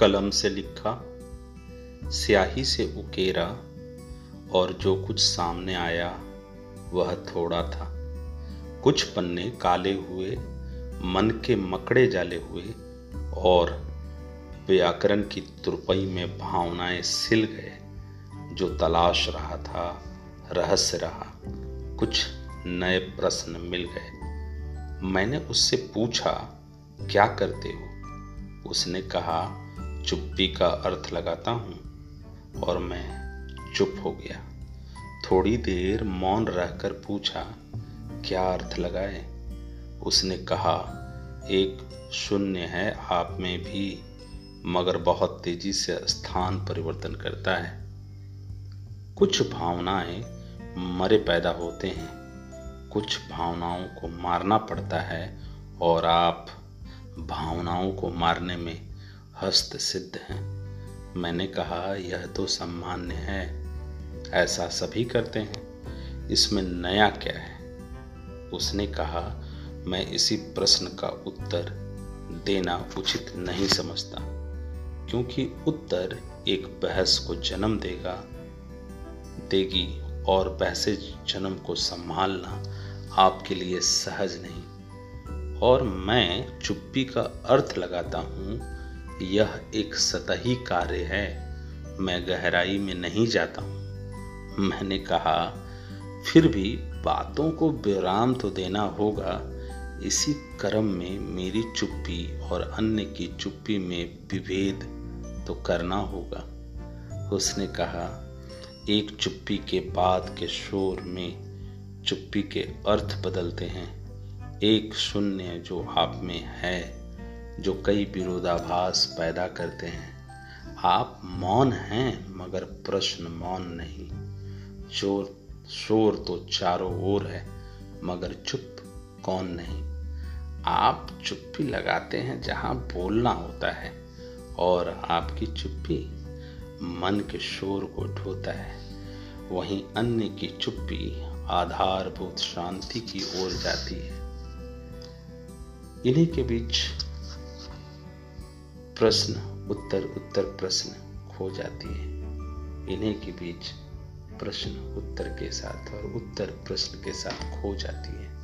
कलम से लिखा, स्याही से उकेरा, और जो कुछ सामने आया, वह थोड़ा था। कुछ पन्ने काले हुए, मन के मकड़े जाले हुए, और व्याकरण की तुरपई में भावनाएँ सिल गए, जो तलाश रहा था, रहस्य रहा। कुछ नए प्रश्न मिल गए। मैंने उससे पूछा, क्या करते हो? उसने कहा चुप्पी का अर्थ लगाता हूँ और मैं चुप हो गया। थोड़ी देर मौन रहकर पूछा, क्या अर्थ लगाए? उसने कहा, एक शून्य है, आप में भी, मगर बहुत तेज़ी से स्थान परिवर्तन करता है। कुछ भावनाएँ मरे पैदा होते हैं। कुछ भावनाओं को मारना पड़ता है और आप भावनाओं को मारने में हस्त सिद्ध हैं। मैंने कहा, यह तो सम्मान्य है। ऐसा सभी करते हैं। इसमें नया क्या है? उसने कहा, मैं इसी प्रश्न का उत्तर देना उचित नहीं समझता, क्योंकि उत्तर एक बहस को जन्म देगा, देगी और बहसे जन्म को संभालना आपके लिए सहज नहीं। और मैं चुप्पी का अर्थ लगाता हूँ यह एक सतही कार्य है। मैं गहराई में नहीं जाता हूँ। मैंने कहा, फिर भी बातों को विराम तो देना होगा। इसी क्रम में मेरी चुप्पी और अन्य की चुप्पी में विभेद तो करना होगा। उसने कहा, एक चुप्पी के बाद के शोर में चुप्पी के अर्थ बदलते हैं। एक शून्य जो आप में है जो कई विरोधाभास पैदा करते हैं। आप मौन हैं, मगर प्रश्न मौन नहीं। चोर, शोर तो चारों ओर है, मगर चुप कौन नहीं। आप चुप्पी लगाते हैं जहाँ बोलना होता है, और आपकी चुप्पी मन के शोर को ढोता है। वहीं अन्य की चुप्पी आधारभूत शांति की ओर जाती है। इन्हीं के बीच प्रश्न, उत्तर उत्तर प्रश्न खो जाती है। इन्हीं के बीच प्रश्न उत्तर के साथ और उत्तर प्रश्न के साथ खो जाती है।